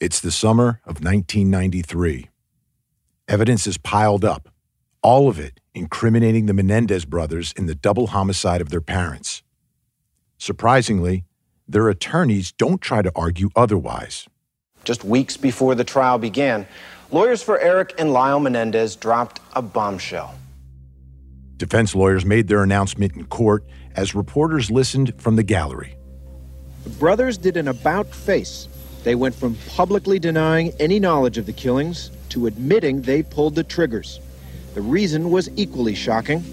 It's the summer of 1993. Evidence is piled up, all of it incriminating the Menendez brothers in the double homicide of their parents. Surprisingly, their attorneys don't try to argue otherwise. Just weeks before the trial began, lawyers for Erik and Lyle Menendez dropped a bombshell. Defense lawyers made their announcement in court as reporters listened from the gallery. The brothers did an about face. They went from publicly denying any knowledge of the killings to admitting they pulled the triggers. The reason was equally shocking.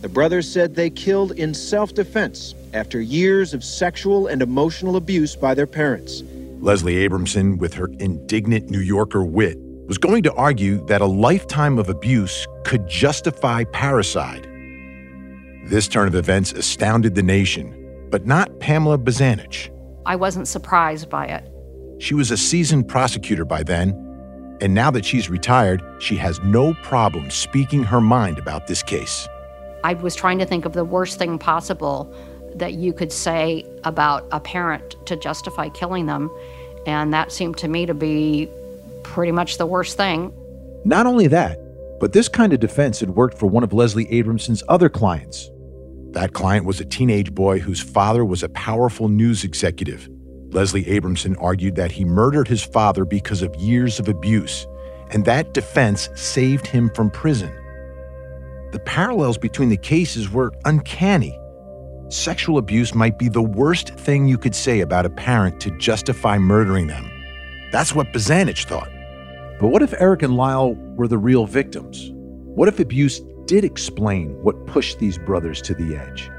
The brothers said they killed in self defense after years of sexual and emotional abuse by their parents. Leslie Abramson, with her indignant New Yorker wit, was going to argue that a lifetime of abuse could justify parricide. This turn of events astounded the nation, but not Pamela Bozanich. I wasn't surprised by it. She was a seasoned prosecutor by then, and now that she's retired, she has no problem speaking her mind about this case. I was trying to think of the worst thing possible that you could say about a parent to justify killing them, and that seemed to me to be pretty much the worst thing. Not only that, but this kind of defense had worked for one of Leslie Abramson's other clients. That client was a teenage boy whose father was a powerful news executive. Leslie Abramson argued that he murdered his father because of years of abuse, and that defense saved him from prison. The parallels between the cases were uncanny. Sexual abuse might be the worst thing you could say about a parent to justify murdering them. That's what Bozanich thought. But what if Erik and Lyle were the real victims? What if abuse did explain what pushed these brothers to the edge?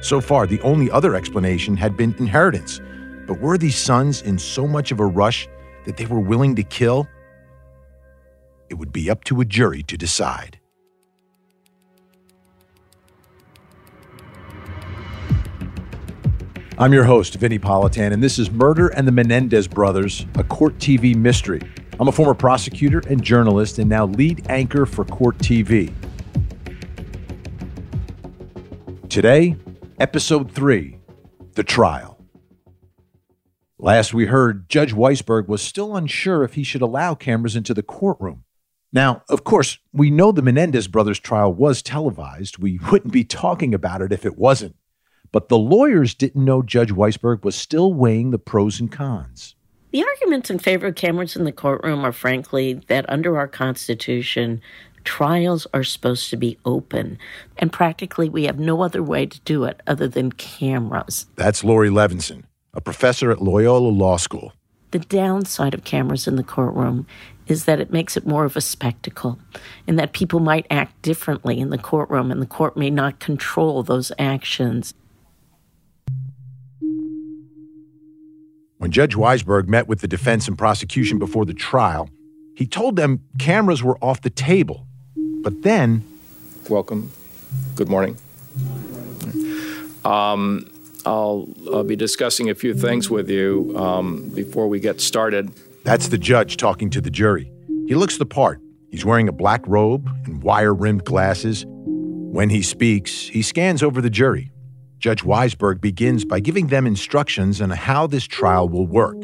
So far, the only other explanation had been inheritance. But were these sons in so much of a rush that they were willing to kill? It would be up to a jury to decide. I'm your host, Vinnie Politan, and this is Murder and the Menendez Brothers, a Court TV mystery. I'm a former prosecutor and journalist and now lead anchor for Court TV. Today, Episode 3 The Trial. Last we heard, Judge Weisberg was still unsure if he should allow cameras into the courtroom. Now, of course, we know the Menendez brothers trial was televised. We wouldn't be talking about it if it wasn't. But the lawyers didn't know Judge Weisberg was still weighing the pros and cons. The arguments in favor of cameras in the courtroom are frankly that under our Constitution, trials are supposed to be open. And practically, we have no other way to do it other than cameras. That's Laurie Levenson, a professor at Loyola Law School. The downside of cameras in the courtroom is that it makes it more of a spectacle and that people might act differently in the courtroom and the court may not control those actions. When Judge Weisberg met with the defense and prosecution before the trial, he told them cameras were off the table. But then. Welcome. Good morning. Um, I'll, I'll, be discussing a few things with you um, before we get started. That's the judge talking to the jury. He looks the part. He's wearing a black robe and wire rimmed glasses. When he speaks, he scans over the jury. Judge Weisberg begins by giving them instructions on how this trial will work.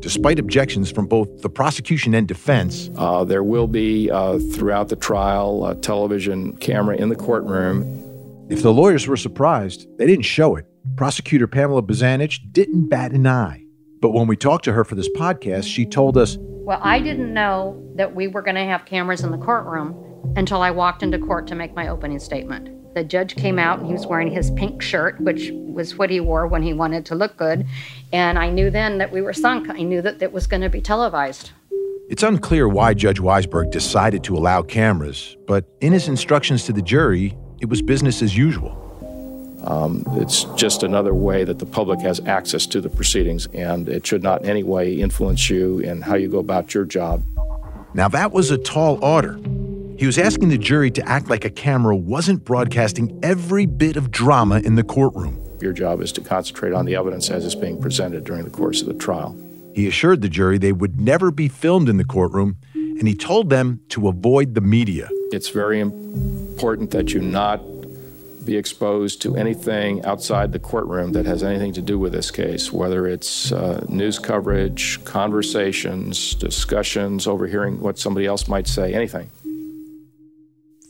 Despite objections from both the prosecution and defense, uh, there will be uh, throughout the trial a television camera in the courtroom. If the lawyers were surprised, they didn't show it. Prosecutor Pamela Bozanich didn't bat an eye. But when we talked to her for this podcast, she told us Well, I didn't know that we were going to have cameras in the courtroom until I walked into court to make my opening statement. The judge came out and he was wearing his pink shirt, which was what he wore when he wanted to look good. And I knew then that we were sunk. I knew that it was going to be televised. It's unclear why Judge Weisberg decided to allow cameras, but in his instructions to the jury, it was business as usual. Um, it's just another way that the public has access to the proceedings, and it should not in any way influence you in how you go about your job. Now, that was a tall order. He was asking the jury to act like a camera wasn't broadcasting every bit of drama in the courtroom. Your job is to concentrate on the evidence as it's being presented during the course of the trial. He assured the jury they would never be filmed in the courtroom, and he told them to avoid the media. It's very important that you not be exposed to anything outside the courtroom that has anything to do with this case, whether it's uh, news coverage, conversations, discussions, overhearing what somebody else might say, anything.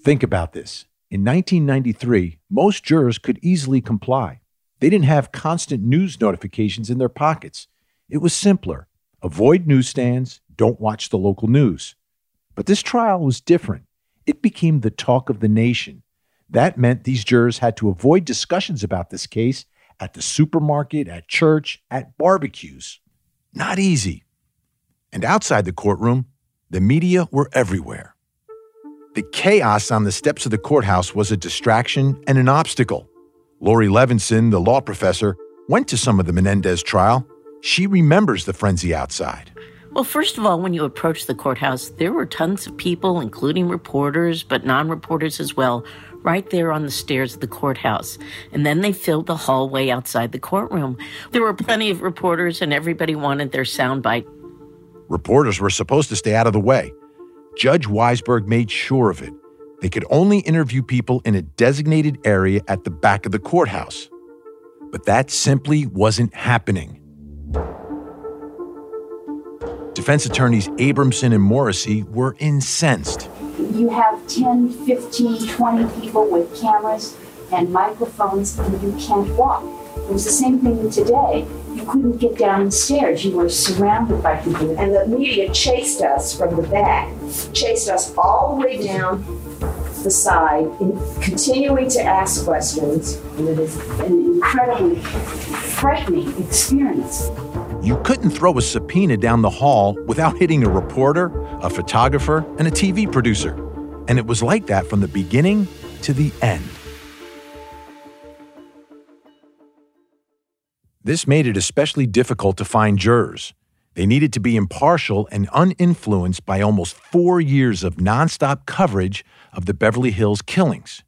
Think about this. In 1993, most jurors could easily comply. They didn't have constant news notifications in their pockets. It was simpler avoid newsstands, don't watch the local news. But this trial was different. It became the talk of the nation. That meant these jurors had to avoid discussions about this case at the supermarket, at church, at barbecues. Not easy. And outside the courtroom, the media were everywhere. The chaos on the steps of the courthouse was a distraction and an obstacle. Laurie Levenson, the law professor, went to some of the Menendez trial. She remembers the frenzy outside. Well, first of all, when you approached the courthouse, there were tons of people, including reporters, but non reporters as well, right there on the stairs of the courthouse. And then they filled the hallway outside the courtroom. There were plenty of reporters, and everybody wanted their soundbite. Reporters were supposed to stay out of the way. Judge Weisberg made sure of it. They could only interview people in a designated area at the back of the courthouse. But that simply wasn't happening. Defense attorneys Abramson and Morrissey were incensed. You have 10, 15, 20 people with cameras and microphones, and you can't walk. It was the same thing today. You couldn't get down the stairs. You were surrounded by people. And the media chased us from the back, chased us all the way down the side, continuing to ask questions. And it is an incredibly frightening experience. You couldn't throw a subpoena down the hall without hitting a reporter, a photographer, and a TV producer. And it was like that from the beginning to the end. This made it especially difficult to find jurors. They needed to be impartial and uninfluenced by almost four years of nonstop coverage of the Beverly Hills killings.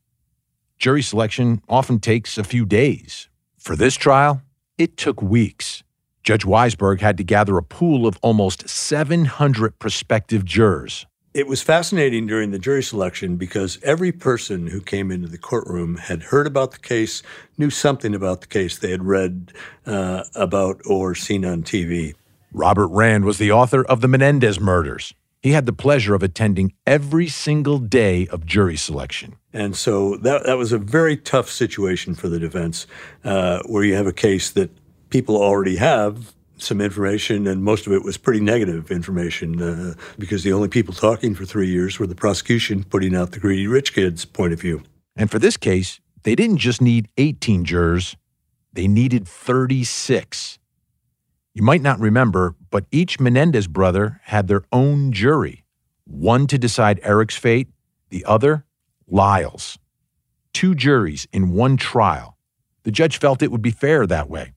Jury selection often takes a few days. For this trial, it took weeks. Judge Weisberg had to gather a pool of almost 700 prospective jurors. It was fascinating during the jury selection because every person who came into the courtroom had heard about the case, knew something about the case they had read uh, about or seen on TV. Robert Rand was the author of the Menendez murders. He had the pleasure of attending every single day of jury selection. And so that, that was a very tough situation for the defense, uh, where you have a case that people already have some information, and most of it was pretty negative information uh, because the only people talking for three years were the prosecution putting out the greedy rich kids' point of view. And for this case, they didn't just need 18 jurors, they needed 36. You might not remember, but each Menendez brother had their own jury one to decide Erik's fate, the other, Lyle's. Two juries in one trial. The judge felt it would be fair that way.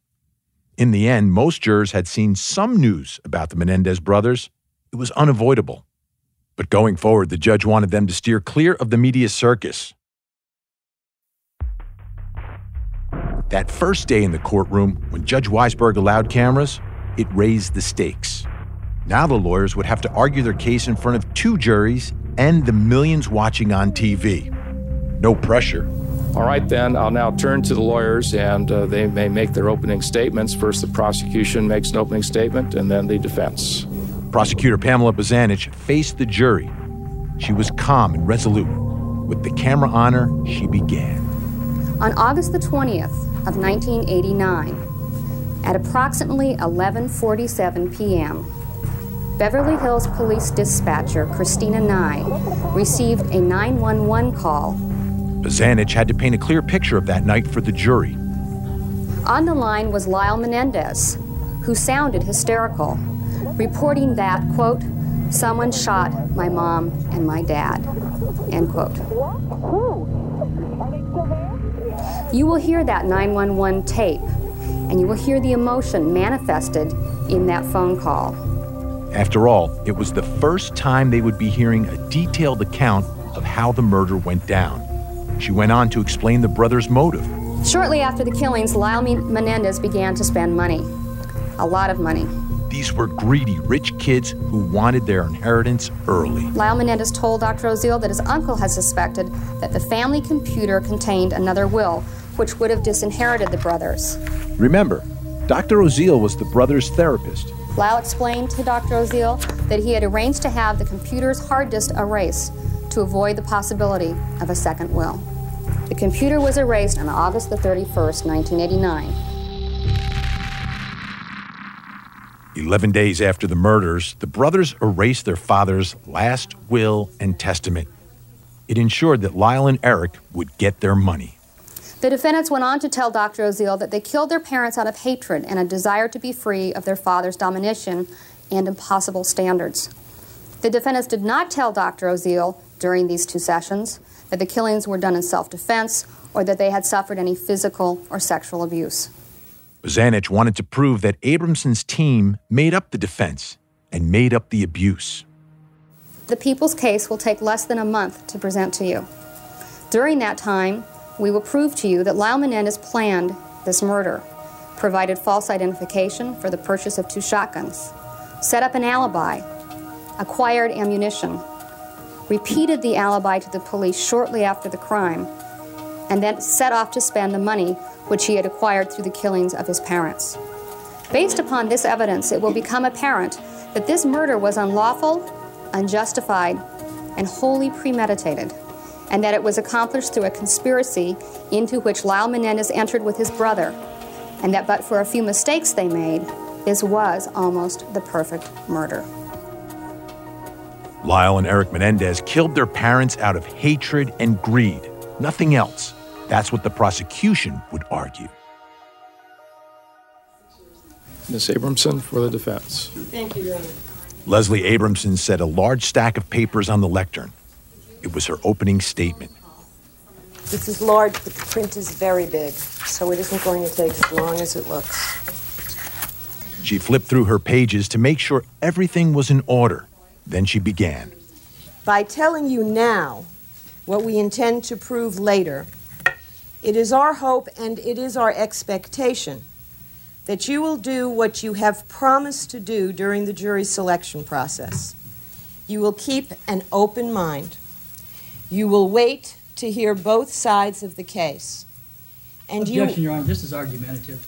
In the end, most jurors had seen some news about the Menendez brothers. It was unavoidable. But going forward, the judge wanted them to steer clear of the media circus. That first day in the courtroom, when Judge Weisberg allowed cameras, it raised the stakes. Now the lawyers would have to argue their case in front of two juries and the millions watching on TV. No pressure, all right, then, I'll now turn to the lawyers and uh, they may make their opening statements. First, the prosecution makes an opening statement and then the defense. Prosecutor Pamela Bozanich faced the jury. She was calm and resolute. With the camera on her, she began. On August the 20th of 1989, at approximately 11:47 p.m., Beverly Hills Police dispatcher Christina Nye received a 911 call Bozanich had to paint a clear picture of that night for the jury. On the line was Lyle Menendez, who sounded hysterical, reporting that, quote, someone shot my mom and my dad, end quote. You will hear that 911 tape, and you will hear the emotion manifested in that phone call. After all, it was the first time they would be hearing a detailed account of how the murder went down. She went on to explain the brothers' motive. Shortly after the killings, Lyle Menendez began to spend money. A lot of money. These were greedy, rich kids who wanted their inheritance early. Lyle Menendez told Dr. Oziel that his uncle had suspected that the family computer contained another will, which would have disinherited the brothers. Remember, Dr. Oziel was the brother's therapist. Lyle explained to Dr. Oziel that he had arranged to have the computer's hard disk erased to avoid the possibility of a second will. The computer was erased on August the 31st, 1989. Eleven days after the murders, the brothers erased their father's last will and testament. It ensured that Lyle and Erik would get their money. The defendants went on to tell Dr. Oziel that they killed their parents out of hatred and a desire to be free of their father's domination and impossible standards. The defendants did not tell Dr. Oziel during these two sessions that the killings were done in self defense or that they had suffered any physical or sexual abuse. Zanich wanted to prove that Abramson's team made up the defense and made up the abuse. The people's case will take less than a month to present to you. During that time, we will prove to you that Lyle Menendez planned this murder, provided false identification for the purchase of two shotguns, set up an alibi, acquired ammunition, repeated the alibi to the police shortly after the crime, and then set off to spend the money which he had acquired through the killings of his parents. Based upon this evidence, it will become apparent that this murder was unlawful, unjustified, and wholly premeditated, and that it was accomplished through a conspiracy into which Lyle Menendez entered with his brother, and that but for a few mistakes they made, this was almost the perfect murder. Lyle and Eric Menendez killed their parents out of hatred and greed, nothing else. That's what the prosecution would argue. Ms. Abramson for the defense. Thank you, Your Honor. Leslie Abramson set a large stack of papers on the lectern. It was her opening statement. This is large, but the print is very big, so it isn't going to take as long as it looks. She flipped through her pages to make sure everything was in order. Then she began. By telling you now what we intend to prove later, it is our hope and it is our expectation that you will do what you have promised to do during the jury selection process. You will keep an open mind. You will wait to hear both sides of the case. And Objection, you Your Honor. This is argumentative.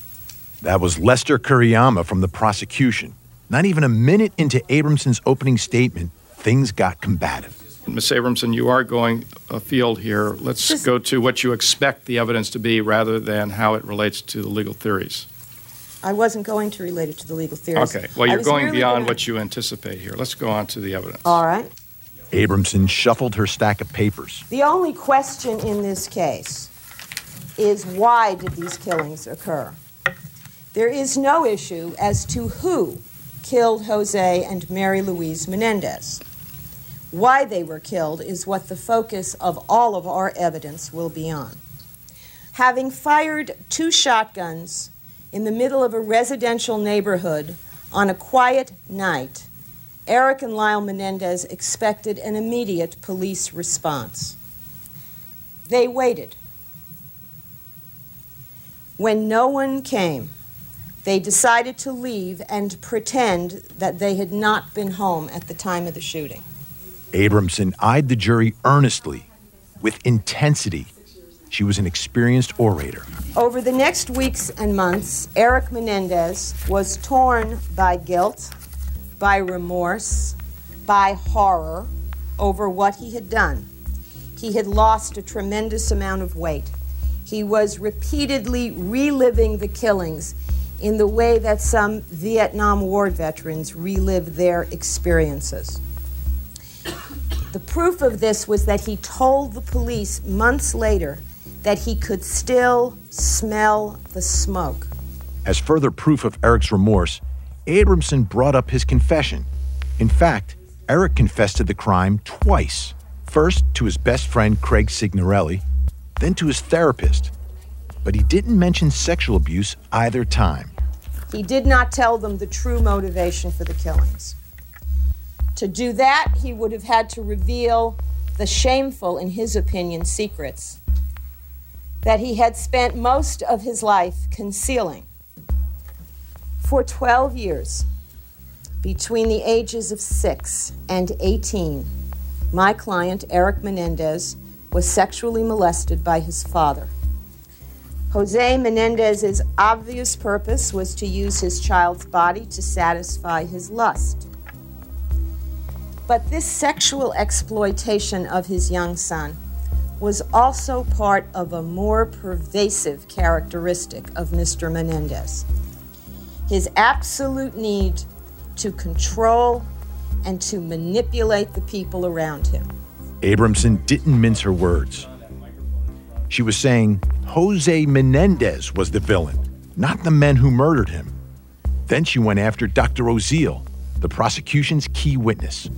That was Lester Kuriyama from the prosecution. Not even a minute into Abramson's opening statement, things got combative. Ms. Abramson, you are going afield here. Let's Just- go to what you expect the evidence to be rather than how it relates to the legal theories. I wasn't going to relate it to the legal theories. Okay, well, you're going beyond gonna- what you anticipate here. Let's go on to the evidence. All right. Abramson shuffled her stack of papers. The only question in this case is why did these killings occur? There is no issue as to who killed Jose and Mary Louise Menendez. Why they were killed is what the focus of all of our evidence will be on. Having fired two shotguns in the middle of a residential neighborhood on a quiet night, Erik and Lyle Menendez expected an immediate police response. They waited. When no one came, they decided to leave and pretend that they had not been home at the time of the shooting. Abramson eyed the jury earnestly, with intensity. She was an experienced orator. Over the next weeks and months, Erik Menendez was torn by guilt, by remorse, by horror over what he had done. He had lost a tremendous amount of weight. He was repeatedly reliving the killings in the way that some Vietnam War veterans relive their experiences. The proof of this was that he told the police months later that he could still smell the smoke. As further proof of Erik's remorse, Abramson brought up his confession. In fact, Erik confessed to the crime twice first to his best friend Craig Signorelli, then to his therapist. But he didn't mention sexual abuse either time. He did not tell them the true motivation for the killings. To do that, he would have had to reveal the shameful, in his opinion, secrets that he had spent most of his life concealing. For 12 years, Between the ages of 6 and 18, my client, Erik Menendez, was sexually molested by his father. Jose Menendez's obvious purpose was to use his child's body to satisfy his lust. But this sexual exploitation of his young son was also part of a more pervasive characteristic of Mr. Menendez his absolute need to control and to manipulate the people around him. Abramson didn't mince her words. She was saying Jose Menendez was the villain, not the men who murdered him. Then she went after Dr. Oziel, the prosecution's key witness.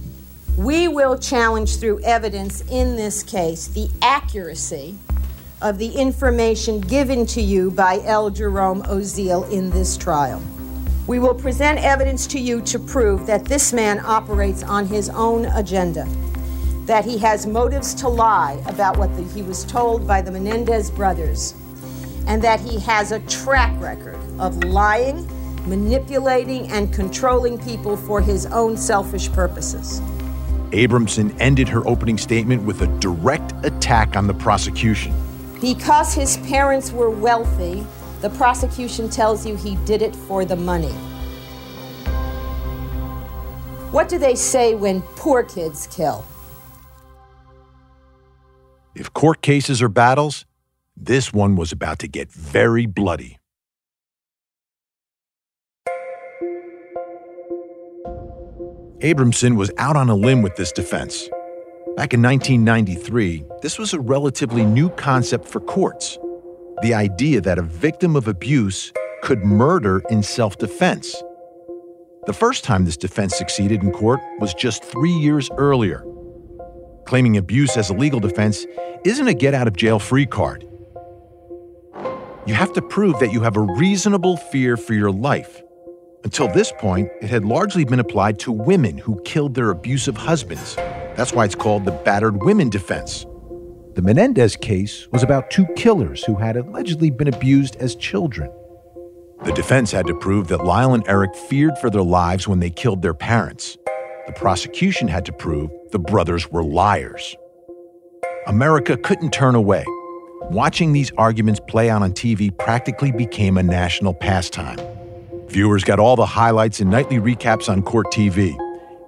We will challenge through evidence in this case the accuracy of the information given to you by L. Jerome Oziel in this trial. We will present evidence to you to prove that this man operates on his own agenda, that he has motives to lie about what the, he was told by the Menendez brothers, and that he has a track record of lying, manipulating, and controlling people for his own selfish purposes. Abramson ended her opening statement with a direct attack on the prosecution. Because his parents were wealthy, the prosecution tells you he did it for the money. What do they say when poor kids kill? If court cases are battles, this one was about to get very bloody. Abramson was out on a limb with this defense. Back in 1993, this was a relatively new concept for courts the idea that a victim of abuse could murder in self defense. The first time this defense succeeded in court was just three years earlier. Claiming abuse as a legal defense isn't a get out of jail free card. You have to prove that you have a reasonable fear for your life. Until this point, it had largely been applied to women who killed their abusive husbands. That's why it's called the battered women defense. The Menendez case was about two killers who had allegedly been abused as children. The defense had to prove that Lyle and Erik feared for their lives when they killed their parents. The prosecution had to prove the brothers were liars. America couldn't turn away. Watching these arguments play out on TV practically became a national pastime. Viewers got all the highlights and nightly recaps on court TV.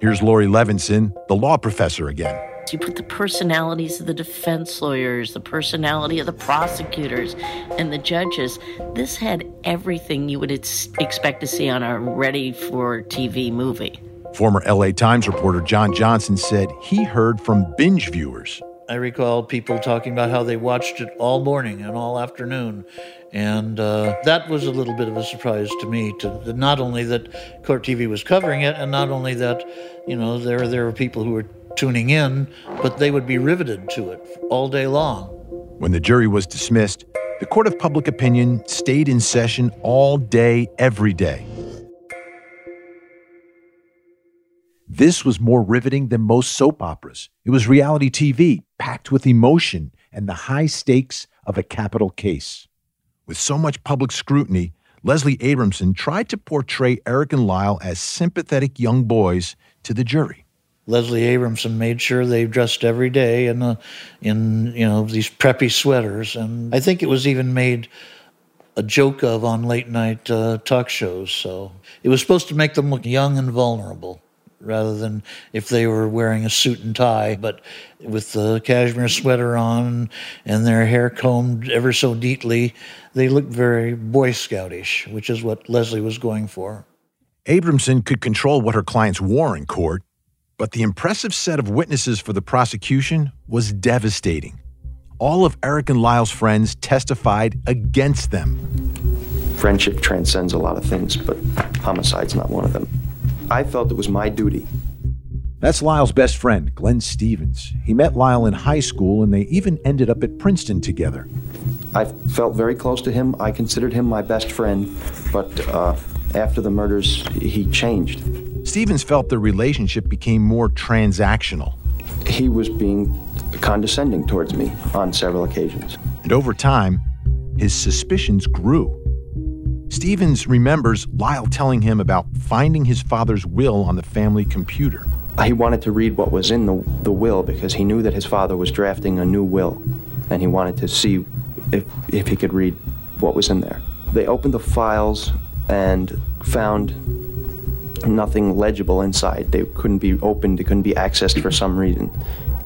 Here's Laurie Levenson, the law professor again. You put the personalities of the defense lawyers, the personality of the prosecutors, and the judges. This had everything you would expect to see on a ready for TV movie. Former LA Times reporter John Johnson said he heard from binge viewers. I recall people talking about how they watched it all morning and all afternoon. And uh, that was a little bit of a surprise to me, to not only that Court TV was covering it, and not only that, you know, there, there were people who were tuning in, but they would be riveted to it all day long. When the jury was dismissed, the court of public opinion stayed in session all day, every day. This was more riveting than most soap operas. It was reality TV, packed with emotion and the high stakes of a capital case. With so much public scrutiny, Leslie Abramson tried to portray Erik and Lyle as sympathetic young boys to the jury. Leslie Abramson made sure they dressed every day in the, in you know these preppy sweaters, and I think it was even made a joke of on late night uh, talk shows. So it was supposed to make them look young and vulnerable, rather than if they were wearing a suit and tie, but with the cashmere sweater on and their hair combed ever so neatly, they looked very Boy Scoutish, which is what Leslie was going for. Abramson could control what her clients wore in court but the impressive set of witnesses for the prosecution was devastating. All of Erik and Lyle's friends testified against them. Friendship transcends a lot of things, but homicide's not one of them. I felt it was my duty. That's Lyle's best friend, Glenn Stevens. He met Lyle in high school and they even ended up at Princeton together. I felt very close to him. I considered him my best friend, but uh, after the murders, he changed. Stevens felt the relationship became more transactional. He was being condescending towards me on several occasions. And over time, his suspicions grew. Stevens remembers Lyle telling him about finding his father's will on the family computer. He wanted to read what was in the, the will because he knew that his father was drafting a new will, and he wanted to see if, if he could read what was in there. They opened the files and found nothing legible inside. They couldn't be opened, they couldn't be accessed for some reason.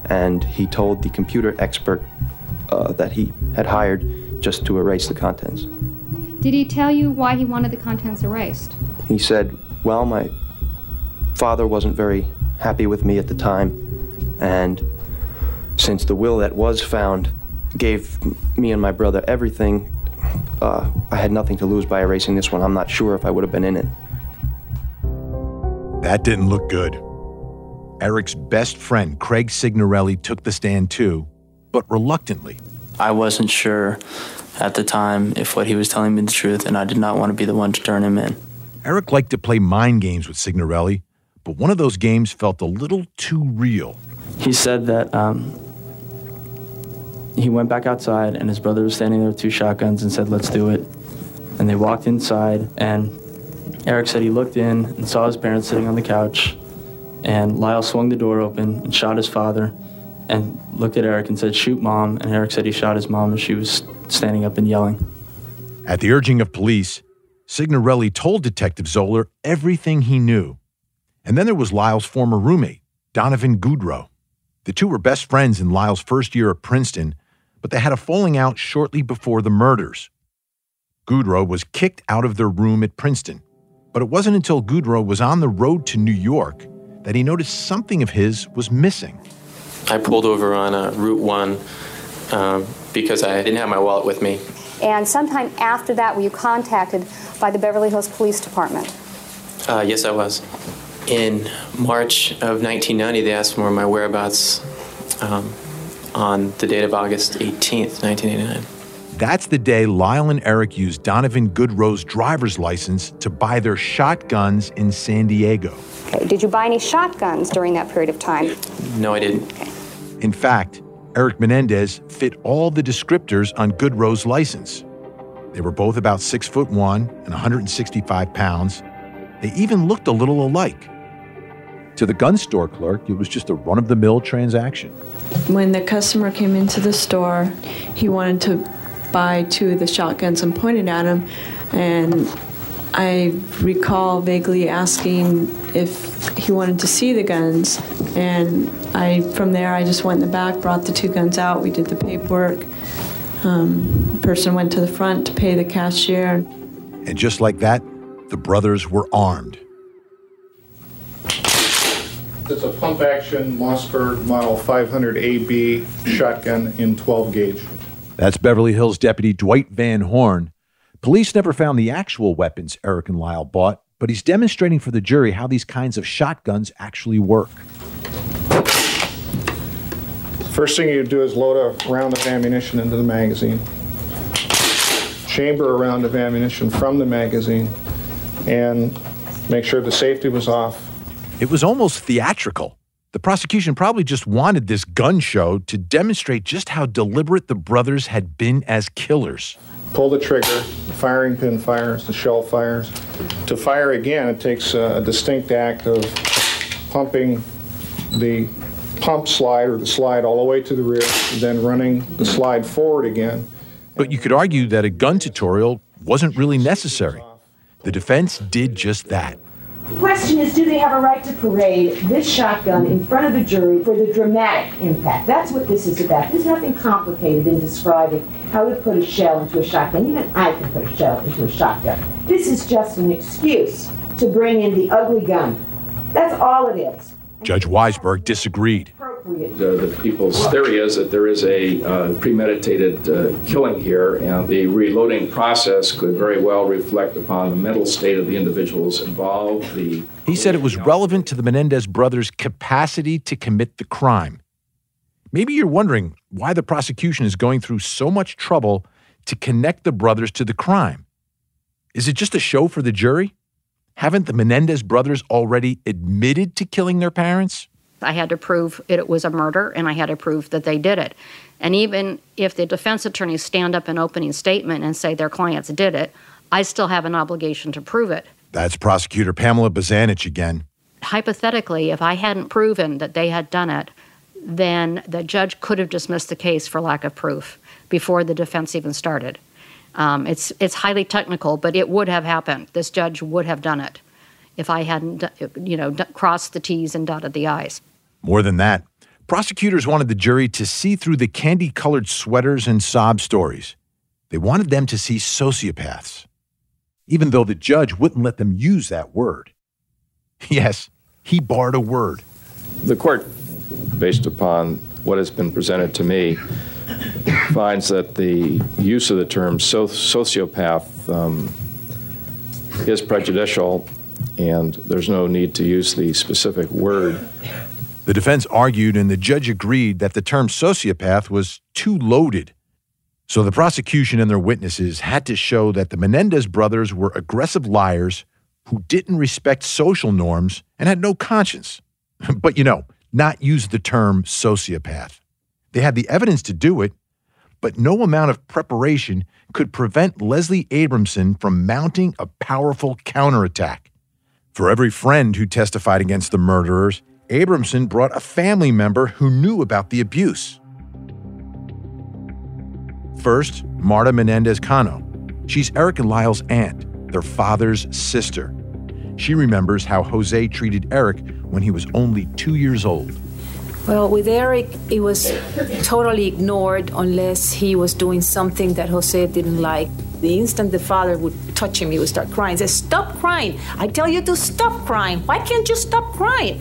And he told the computer expert uh, that he had hired just to erase the contents. Did he tell you why he wanted the contents erased? He said, Well, my father wasn't very happy with me at the time, and since the will that was found gave me and my brother everything, uh, I had nothing to lose by erasing this one. I'm not sure if I would have been in it. That didn't look good. Erik's best friend, Craig Signorelli, took the stand too, but reluctantly. I wasn't sure at the time if what he was telling me the truth, and I did not want to be the one to turn him in. Erik liked to play mind games with Signorelli, but one of those games felt a little too real. He said that um, he went back outside, and his brother was standing there with two shotguns and said, Let's do it. And they walked inside, and Erik said he looked in and saw his parents sitting on the couch, and Lyle swung the door open and shot his father and looked at Erik and said, Shoot mom. And Erik said he shot his mom, and she was standing up and yelling. At the urging of police, Signorelli told Detective Zoeller everything he knew. And then there was Lyle's former roommate, Donovan Goodreau. The two were best friends in Lyle's first year at Princeton, but they had a falling out shortly before the murders. Goodreau was kicked out of their room at Princeton, but it wasn't until Goodreau was on the road to New York that he noticed something of his was missing. I pulled over on uh, Route 1 um, because I didn't have my wallet with me. And sometime after that, were you contacted by the Beverly Hills Police Department? Uh, yes, I was. In March of 1990, they asked for my whereabouts um, on the date of August 18th, 1989. That's the day Lyle and Erik used Donovan Goodreau's driver's license to buy their shotguns in San Diego. Okay. Did you buy any shotguns during that period of time? No, I didn't. In fact, Erik Menendez fit all the descriptors on Goodreau's license. They were both about six foot one and 165 pounds. They even looked a little alike. To the gun store clerk, it was just a run of the mill transaction. When the customer came into the store, he wanted to buy two of the shotguns and pointed at him. And I recall vaguely asking if he wanted to see the guns. And I, from there, I just went in the back, brought the two guns out. We did the paperwork. Um, the person went to the front to pay the cashier. And just like that, the brothers were armed. It's a pump action Mossberg Model 500 AB shotgun in 12 gauge. That's Beverly Hills Deputy Dwight Van Horn. Police never found the actual weapons Erik and Lyle bought, but he's demonstrating for the jury how these kinds of shotguns actually work. First thing you do is load a round of ammunition into the magazine, chamber a round of ammunition from the magazine, and make sure the safety was off. It was almost theatrical. The prosecution probably just wanted this gun show to demonstrate just how deliberate the brothers had been as killers. Pull the trigger, firing pin fires, the shell fires. To fire again, it takes a distinct act of pumping the pump slide or the slide all the way to the rear, then running the slide forward again. But you could argue that a gun tutorial wasn't really necessary. The defense did just that. Question is, do they have a right to parade this shotgun in front of the jury for the dramatic impact? That's what this is about. There's nothing complicated in describing how to put a shell into a shotgun. Even I can put a shell into a shotgun. This is just an excuse to bring in the ugly gun. That's all it is. Judge Weisberg disagreed. The, the, people's theory is that there is a uh, premeditated uh, killing here, and the reloading process could very well reflect upon the mental state of the individuals involved. The he said it was relevant to the Menendez brothers' capacity to commit the crime. Maybe you're wondering why the prosecution is going through so much trouble to connect the brothers to the crime. Is it just a show for the jury? Haven't the Menendez brothers already admitted to killing their parents? I had to prove it was a murder and I had to prove that they did it. And even if the defense attorneys stand up an opening statement and say their clients did it, I still have an obligation to prove it. That's prosecutor Pamela Bozanich again. Hypothetically, if I hadn't proven that they had done it, then the judge could have dismissed the case for lack of proof before the defense even started. Um, it's it's highly technical, but it would have happened. This judge would have done it if I hadn't, you know, crossed the T's and dotted the I's. More than that, prosecutors wanted the jury to see through the candy-colored sweaters and sob stories. They wanted them to see sociopaths, even though the judge wouldn't let them use that word. Yes, he barred a word. The court, based upon what has been presented to me, finds that the use of the term so- sociopath um, is prejudicial, and there's no need to use the specific word. The defense argued, and the judge agreed that the term sociopath was too loaded. So the prosecution and their witnesses had to show that the Menendez brothers were aggressive liars who didn't respect social norms and had no conscience. but, you know, not use the term sociopath. They had the evidence to do it, but no amount of preparation could prevent Leslie Abramson from mounting a powerful counterattack. For every friend who testified against the murderers, Abramson brought a family member who knew about the abuse. First, Marta Menendez Cano. She's Erik and Lyle's aunt, their father's sister. She remembers how Jose treated Erik when he was only two years old. Well, with Erik, it was totally ignored unless he was doing something that Jose didn't like. The instant the father would touch him, he would start crying. Say, "Stop crying! I tell you to stop crying! Why can't you stop crying?"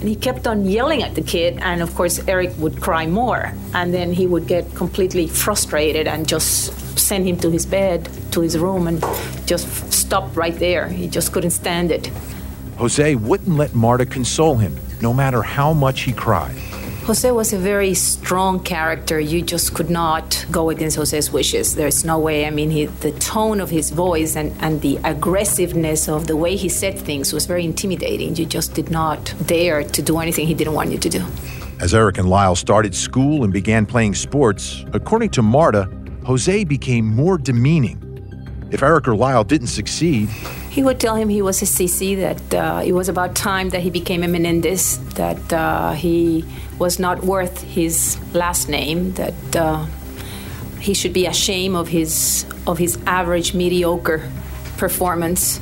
And he kept on yelling at the kid, and of course, Erik would cry more, and then he would get completely frustrated and just send him to his bed, to his room, and just stop right there. He just couldn't stand it. Jose wouldn't let Marta console him, no matter how much he cried. Jose was a very strong character. You just could not go against Jose's wishes. There's no way. I mean, he, the tone of his voice and, and the aggressiveness of the way he said things was very intimidating. You just did not dare to do anything he didn't want you to do. As Erik and Lyle started school and began playing sports, according to Marta, Jose became more demeaning. If Erik or Lyle didn't succeed, he would tell him he was a CC, that uh, it was about time that he became a Menendez, that uh, he was not worth his last name, that uh, he should be ashamed of his, of his average, mediocre performance.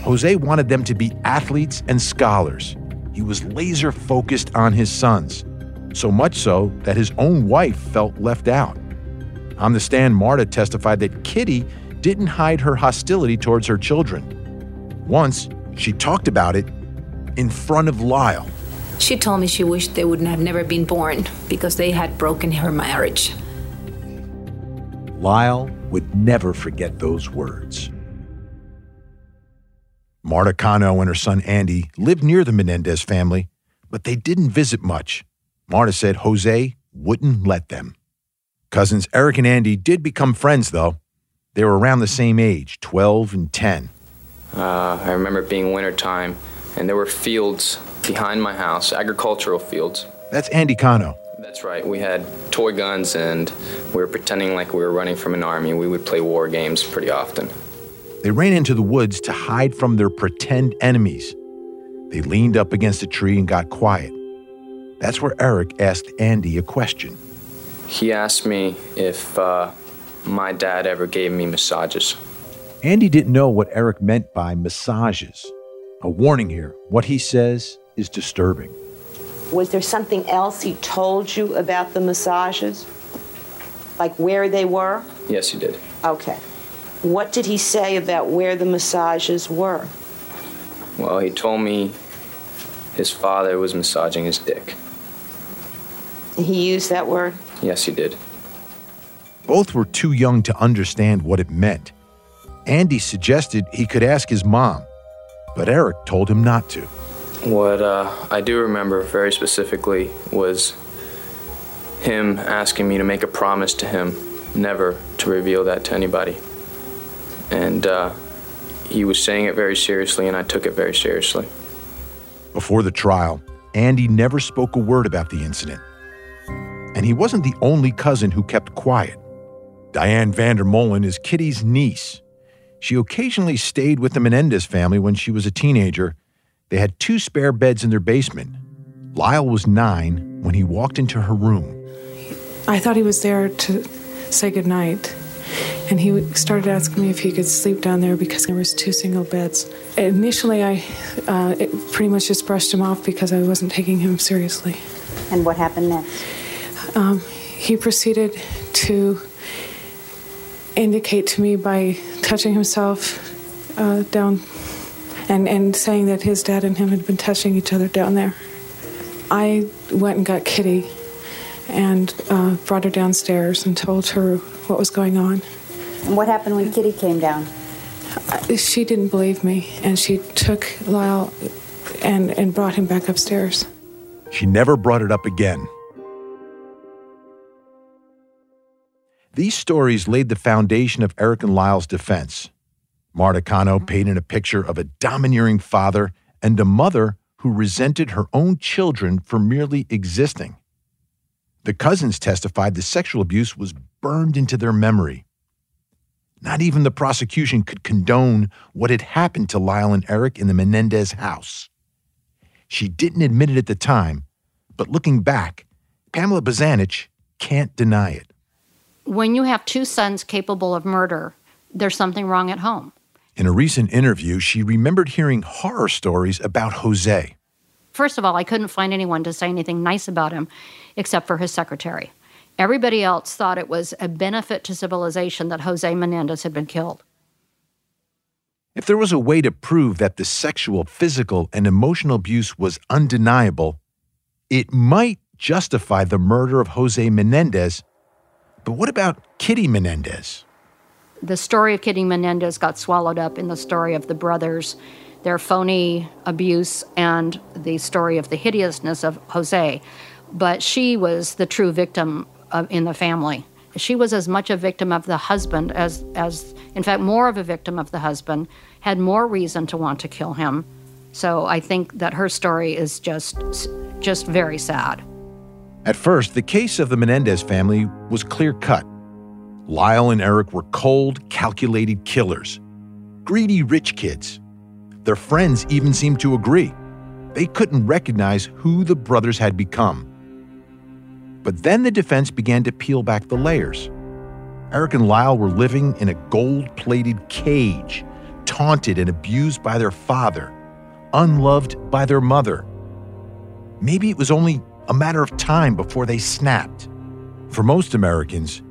Jose wanted them to be athletes and scholars. He was laser focused on his sons, so much so that his own wife felt left out. On the stand, Marta testified that Kitty didn't hide her hostility towards her children. Once, she talked about it in front of Lyle. She told me she wished they would have never been born because they had broken her marriage. Lyle would never forget those words. Marta Cano and her son Andy lived near the Menendez family, but they didn't visit much. Marta said Jose wouldn't let them. Cousins Erik and Andy did become friends, though. They were around the same age, 12 and 10. Uh, I remember it being wintertime, and there were fields behind my house, agricultural fields. That's Andy Cano. That's right. We had toy guns, and we were pretending like we were running from an army. We would play war games pretty often. They ran into the woods to hide from their pretend enemies. They leaned up against a tree and got quiet. That's where Erik asked Andy a question. He asked me if uh, my dad ever gave me massages. Andy didn't know what Erik meant by massages. A warning here what he says is disturbing. Was there something else he told you about the massages? Like where they were? Yes, he did. Okay. What did he say about where the massages were? Well, he told me his father was massaging his dick. He used that word? Yes, he did. Both were too young to understand what it meant. Andy suggested he could ask his mom, but Erik told him not to. What uh, I do remember very specifically was him asking me to make a promise to him never to reveal that to anybody. And uh, he was saying it very seriously, and I took it very seriously. Before the trial, Andy never spoke a word about the incident. And he wasn't the only cousin who kept quiet. Diane Vandermolen is Kitty's niece. She occasionally stayed with the Menendez family when she was a teenager. They had two spare beds in their basement. Lyle was nine when he walked into her room. I thought he was there to say goodnight. And he started asking me if he could sleep down there because there was two single beds. Initially, I uh, pretty much just brushed him off because I wasn't taking him seriously. And what happened next? Um, he proceeded to indicate to me by touching himself uh, down and, and saying that his dad and him had been touching each other down there. I went and got Kitty and uh, brought her downstairs and told her what was going on. And what happened when Kitty came down? Uh, she didn't believe me, and she took Lyle and, and brought him back upstairs. She never brought it up again. These stories laid the foundation of Erik and Lyle's defense. Marta Cano mm-hmm. painted a picture of a domineering father and a mother who resented her own children for merely existing. The cousins testified the sexual abuse was burned into their memory. Not even the prosecution could condone what had happened to Lyle and Erik in the Menendez house. She didn't admit it at the time, but looking back, Pamela Bozanich can't deny it. When you have two sons capable of murder, there's something wrong at home. In a recent interview, she remembered hearing horror stories about Jose. First of all, I couldn't find anyone to say anything nice about him except for his secretary. Everybody else thought it was a benefit to civilization that Jose Menendez had been killed. If there was a way to prove that the sexual, physical, and emotional abuse was undeniable, it might justify the murder of Jose Menendez. But what about Kitty Menendez? The story of Kitty Menendez got swallowed up in the story of the brothers, their phony abuse, and the story of the hideousness of Jose. But she was the true victim of, in the family. She was as much a victim of the husband as, as, in fact, more of a victim of the husband, had more reason to want to kill him. So I think that her story is just, just very sad. At first, the case of the Menendez family was clear cut. Lyle and Erik were cold, calculated killers, greedy rich kids. Their friends even seemed to agree. They couldn't recognize who the brothers had become. But then the defense began to peel back the layers. Erik and Lyle were living in a gold plated cage, taunted and abused by their father, unloved by their mother. Maybe it was only a matter of time before they snapped. For most Americans,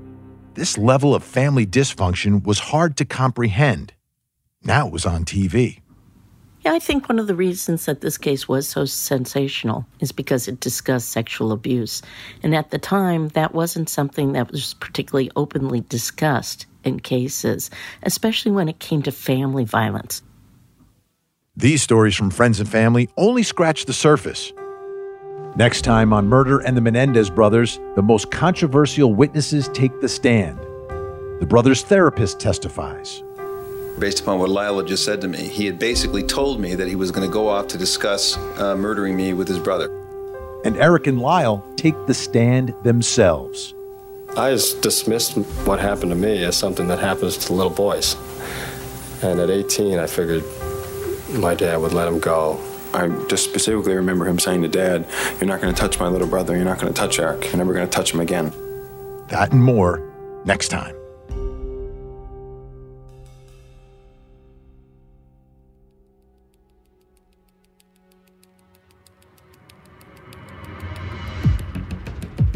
this level of family dysfunction was hard to comprehend. Now it was on TV. Yeah, I think one of the reasons that this case was so sensational is because it discussed sexual abuse. And at the time, that wasn't something that was particularly openly discussed in cases, especially when it came to family violence. These stories from friends and family only scratch the surface. Next time on Murder and the Menendez Brothers, the most controversial witnesses take the stand. The brothers' therapist testifies. Based upon what Lyle had just said to me, he had basically told me that he was going to go off to discuss uh, murdering me with his brother. And Erik and Lyle take the stand themselves. I just dismissed what happened to me as something that happens to little boys. And at 18, I figured my dad would let him go. I just specifically remember him saying to Dad, You're not going to touch my little brother. You're not going to touch Erik. You're never going to touch him again. That and more next time.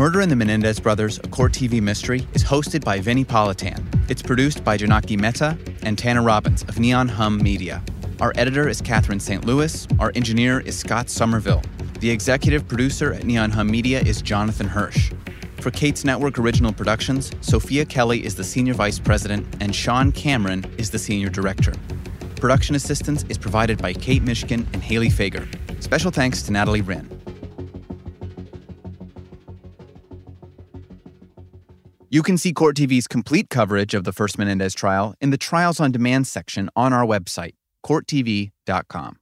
Murder in the Menendez Brothers, a Court TV mystery, is hosted by Vinnie Politan. It's produced by Janaki Mehta and Tanner Robbins of Neon Hum Media. Our editor is Catherine St. Louis. Our engineer is Scott Somerville. The executive producer at Neon Hum Media is Jonathan Hirsch. For Katz Network Original Productions, Sophia Kelly is the Senior Vice President and Sean Cameron is the Senior Director. Production assistance is provided by Kate Mishkin and Haley Fager. Special thanks to Natalie Wren. You can see Court TV's complete coverage of the first Menendez trial in the Trials on Demand section on our website, courttv.com.